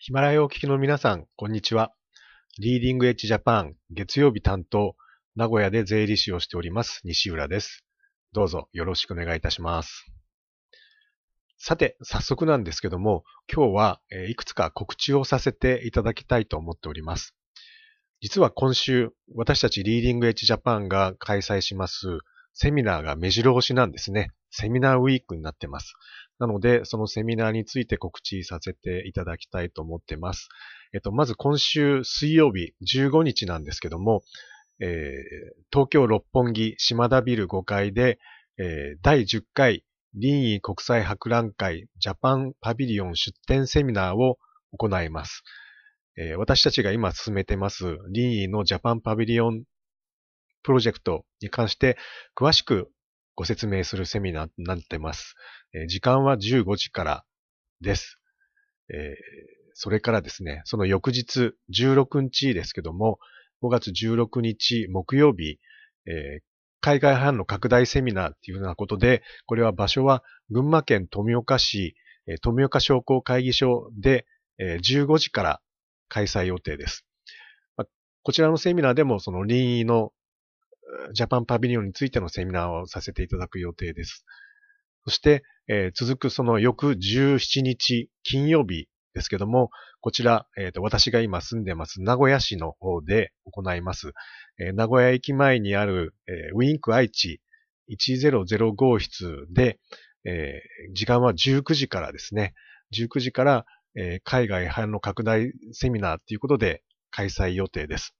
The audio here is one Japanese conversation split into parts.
ヒマラヤをお聞きの皆さん、こんにちは。リーディングエッジジャパン月曜日担当、名古屋で税理士をしております西浦です。どうぞよろしくお願いいたします。さて、早速なんですけども、今日はいくつか告知をさせていただきたいと思っております。実は今週、私たちリーディングエッジジャパンが開催しますセミナーが目白押しなんですね。セミナーウィークになってます。なので、そのセミナーについて告知させていただきたいと思ってます。えっと、まず今週水曜日15日なんですけども、えー、東京六本木島田ビル5階で、えー、第10回臨沂国際博覧会ジャパンパビリオン出展セミナーを行います。えー、私たちが今進めてます臨沂のジャパンパビリオンプロジェクトに関して詳しくご説明するセミナーになってます。えー、時間は15時からです。えー、それからですね、その翌日16日ですけども、5月16日木曜日、えー、海外販路拡大セミナーっていうようなことで、これは場所は群馬県富岡市、富岡商工会議所で15時から開催予定です。こちらのセミナーでもその臨意のジャパンパビリオンについてのセミナーをさせていただく予定です。そして、えー、続くその翌17日金曜日ですけども、こちら、えーと、私が今住んでます名古屋市の方で行います。えー、名古屋駅前にある、えー、ウィンク愛知100号室で、えー、時間は19時からですね。19時から、えー、海外販路拡大セミナーということで開催予定です。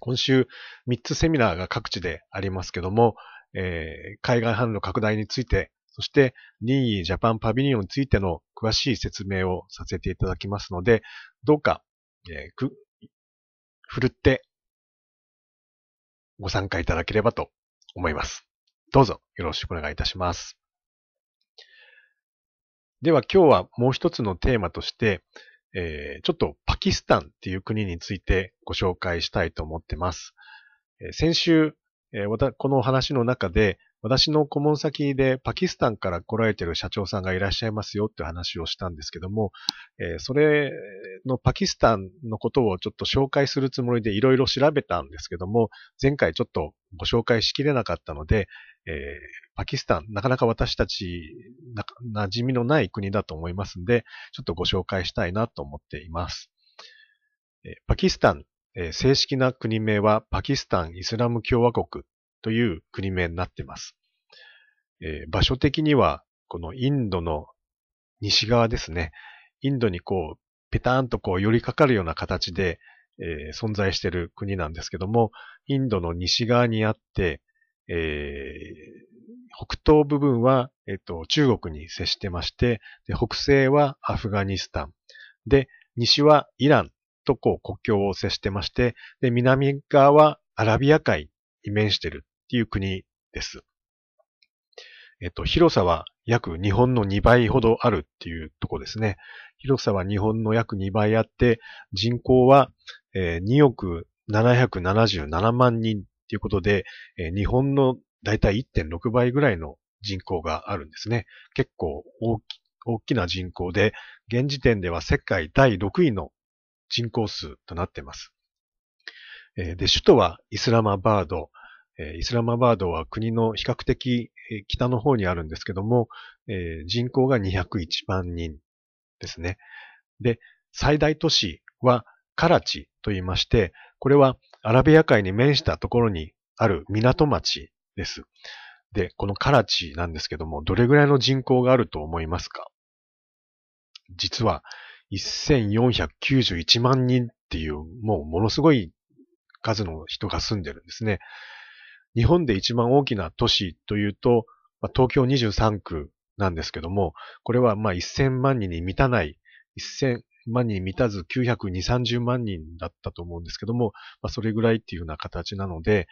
今週3つセミナーが各地でありますけども、えー、海外販路拡大についてそして、任意ジャパンパビリオンについての詳しい説明をさせていただきますので、どうか、えー、く、ふるってご参加いただければと思います。どうぞよろしくお願いいたします。では今日はもう一つのテーマとして、えー、ちょっとパキスタンっていう国についてご紹介したいと思ってます。えー、先週、えー、この話の中で私の顧問先でパキスタンから来られてる社長さんがいらっしゃいますよって話をしたんですけども、えー、それのパキスタンのことをちょっと紹介するつもりでいろいろ調べたんですけども、前回ちょっとご紹介しきれなかったので、えー、パキスタン、なかなか私たちな馴染みのない国だと思いますんで、ちょっとご紹介したいなと思っています。えー、パキスタン、えー、正式な国名はパキスタンイスラム共和国という国名になっています。えー、場所的には、このインドの西側ですね。インドにこう、ペターンとこう寄りかかるような形で、えー、存在している国なんですけども、インドの西側にあって、えー、北東部分は、えっ、と、中国に接してまして、で北西はアフガニスタン。で、西はイランとこう国境を接してまして、で、南側はアラビア海に面しているっていう国です。えっと、広さは約日本の2倍ほどあるっていうとこですね。広さは日本の約2倍あって、人口は2億777万人っていうことで、日本のだいたい1.6倍ぐらいの人口があるんですね。結構大き大きな人口で、現時点では世界第6位の人口数となっています。で、首都はイスラマバード、イスラマバードは国の比較的北の方にあるんですけども、人口が201万人ですね。で、最大都市はカラチと言いまして、これはアラビア海に面したところにある港町です。で、このカラチなんですけども、どれぐらいの人口があると思いますか？実は1491万人っていう、もうものすごい数の人が住んでるんですね。日本で一番大きな都市というと、東京23区なんですけども、これはまあ1000万人に満たない、1000万人満たず920、30万人だったと思うんですけども、まあ、それぐらいっていうような形なので、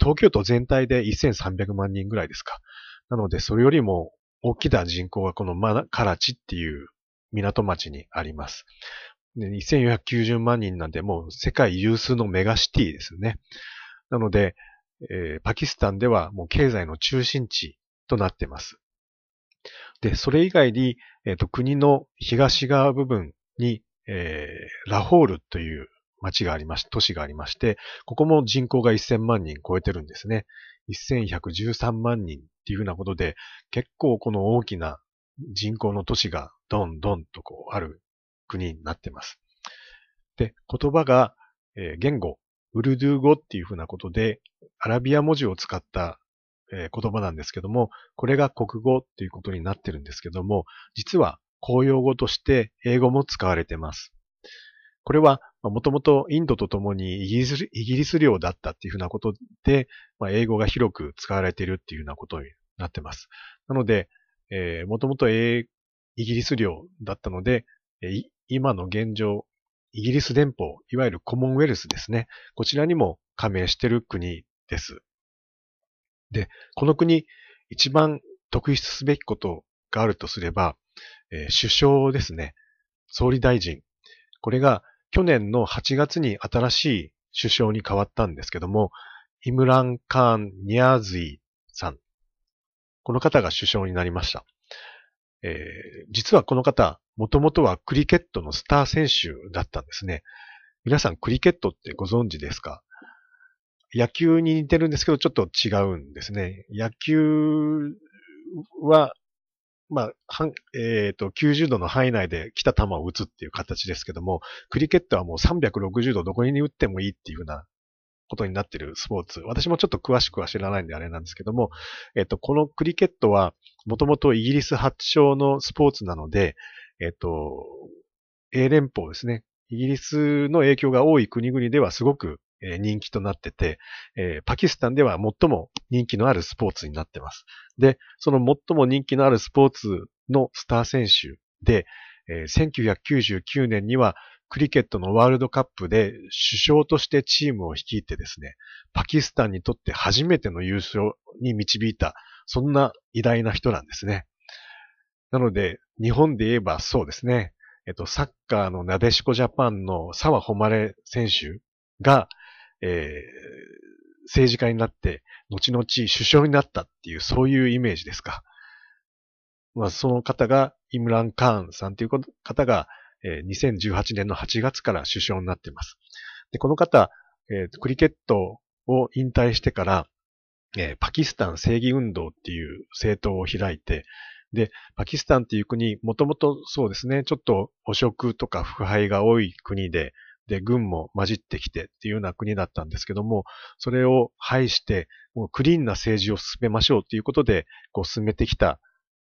東京都全体で1300万人ぐらいですか。なので、それよりも大きな人口がこのカラチっていう港町にあります。で2490万人なんでもう世界有数のメガシティですよね。なので、えー、パキスタンではもう経済の中心地となっています。で、それ以外に、えーと、国の東側部分に、えー、ラホールという町がありまし、都市がありまして、ここも人口が1000万人超えてるんですね。1113万人っていうふうなことで、結構この大きな人口の都市がどんどんとこうある国になってます。で、言葉が、えー、言語、ウルドゥー語っていうふうなことで、アラビア文字を使った、えー、言葉なんですけども、これが国語っていうことになってるんですけども、実は公用語として英語も使われてます。これは、もともとインドと共にイギリスイギリス領だったっていうふうなことで、まあ、英語が広く使われているっていうようなことになってます。なので、え、もともとイギリス領だったのでえ、今の現状、イギリス連邦、いわゆるコモンウェルスですね。こちらにも加盟している国です。で、この国、一番特筆すべきことがあるとすれば、えー、首相ですね。総理大臣。これが去年の8月に新しい首相に変わったんですけども、イムラン・カーン・ニャーズイさん。この方が首相になりました。えー、実はこの方、もともとはクリケットのスター選手だったんですね。皆さんクリケットってご存知ですか？野球に似てるんですけど、ちょっと違うんですね。野球は、まあ、えっ、ー、と、90度の範囲内で来た球を打つっていう形ですけども、クリケットはもう360度どこに打ってもいいっていうふうなことになってるスポーツ。私もちょっと詳しくは知らないんであれなんですけども、えっ、ー、と、このクリケットは、もともとイギリス発祥のスポーツなので、えっ、ー、と、英連邦ですね。イギリスの影響が多い国々ではすごく人気となってて、え、パキスタンでは最も人気のあるスポーツになってます。で、その最も人気のあるスポーツのスター選手で、えー、1999年にはクリケットのワールドカップで首相としてチームを率いてですね、パキスタンにとって初めての優勝に導いた、そんな偉大な人なんですね。なので、日本で言えばそうですね、えっと、サッカーのなでしこジャパンの沢誉選手が、えー、政治家になって、後々首相になったっていう、そういうイメージですか。まあ、その方が、イムラン・カーンさんという方が、えー、2018年の8月から首相になっています。で、この方、えー、クリケットを引退してから、えー、パキスタン正義運動っていう政党を開いて、で、パキスタンっていう国、もともとそうですね、ちょっと汚職とか腐敗が多い国で、で、軍も混じってきてっていうような国だったんですけども、それを排して、もうクリーンな政治を進めましょうということで、こう進めてきた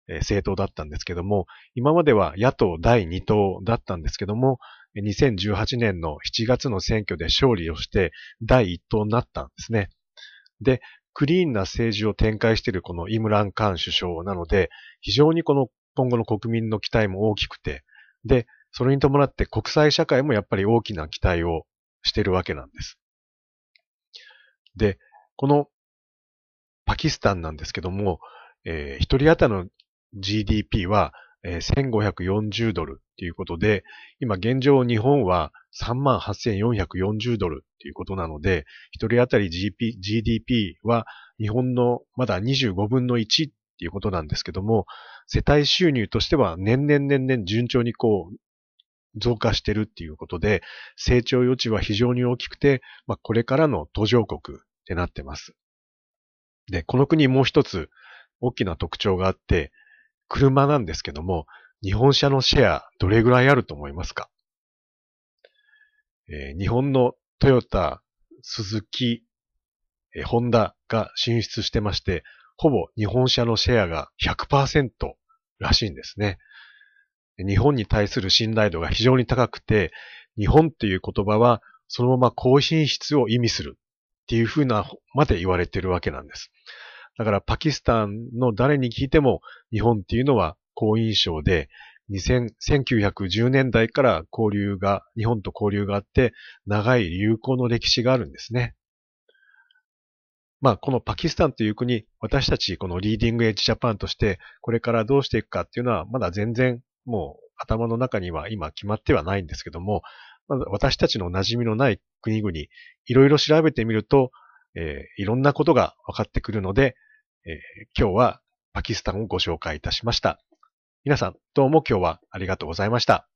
政党だったんですけども、今までは野党第2党だったんですけども、2018年の7月の選挙で勝利をして第1党になったんですね。で、クリーンな政治を展開しているこのイムラン・カーン首相なので、非常にこの今後の国民の期待も大きくて、で、それに伴って国際社会もやっぱり大きな期待をしているわけなんです。で、このパキスタンなんですけども、えー、一人当たりの GDP は、えー、1540ドルっていうことで、今現状日本は38,440ドルっていうことなので、一人当たり GP GDP は日本のまだ25分の1っていうことなんですけども、世帯収入としては年々年々順調にこう増加してるっていうことで、成長余地は非常に大きくて、まあ、これからの途上国ってなってます。で、この国もう一つ大きな特徴があって、車なんですけども、日本車のシェアどれぐらいあると思いますか、えー、日本のトヨタ、スズキ、えー、ホンダが進出してまして、ほぼ日本車のシェアが100%らしいんですね。日本に対する信頼度が非常に高くて、日本っていう言葉はそのまま高品質を意味するっていうふうなまで言われてるわけなんです。だからパキスタンの誰に聞いても日本っていうのは好印象で、1910年代から交流が、日本と交流があって、長い友好の歴史があるんですね。まあ、このパキスタンという国、私たちこのリーディングエッジジャパンとして、これからどうしていくかっていうのは、まだ全然もう頭の中には今決まってはないんですけども、ま私たちの馴染みのない国々、いろいろ調べてみると、えー、いろんなことが分かってくるので、えー、今日はパキスタンをご紹介いたしました。皆さん、どうも今日はありがとうございました。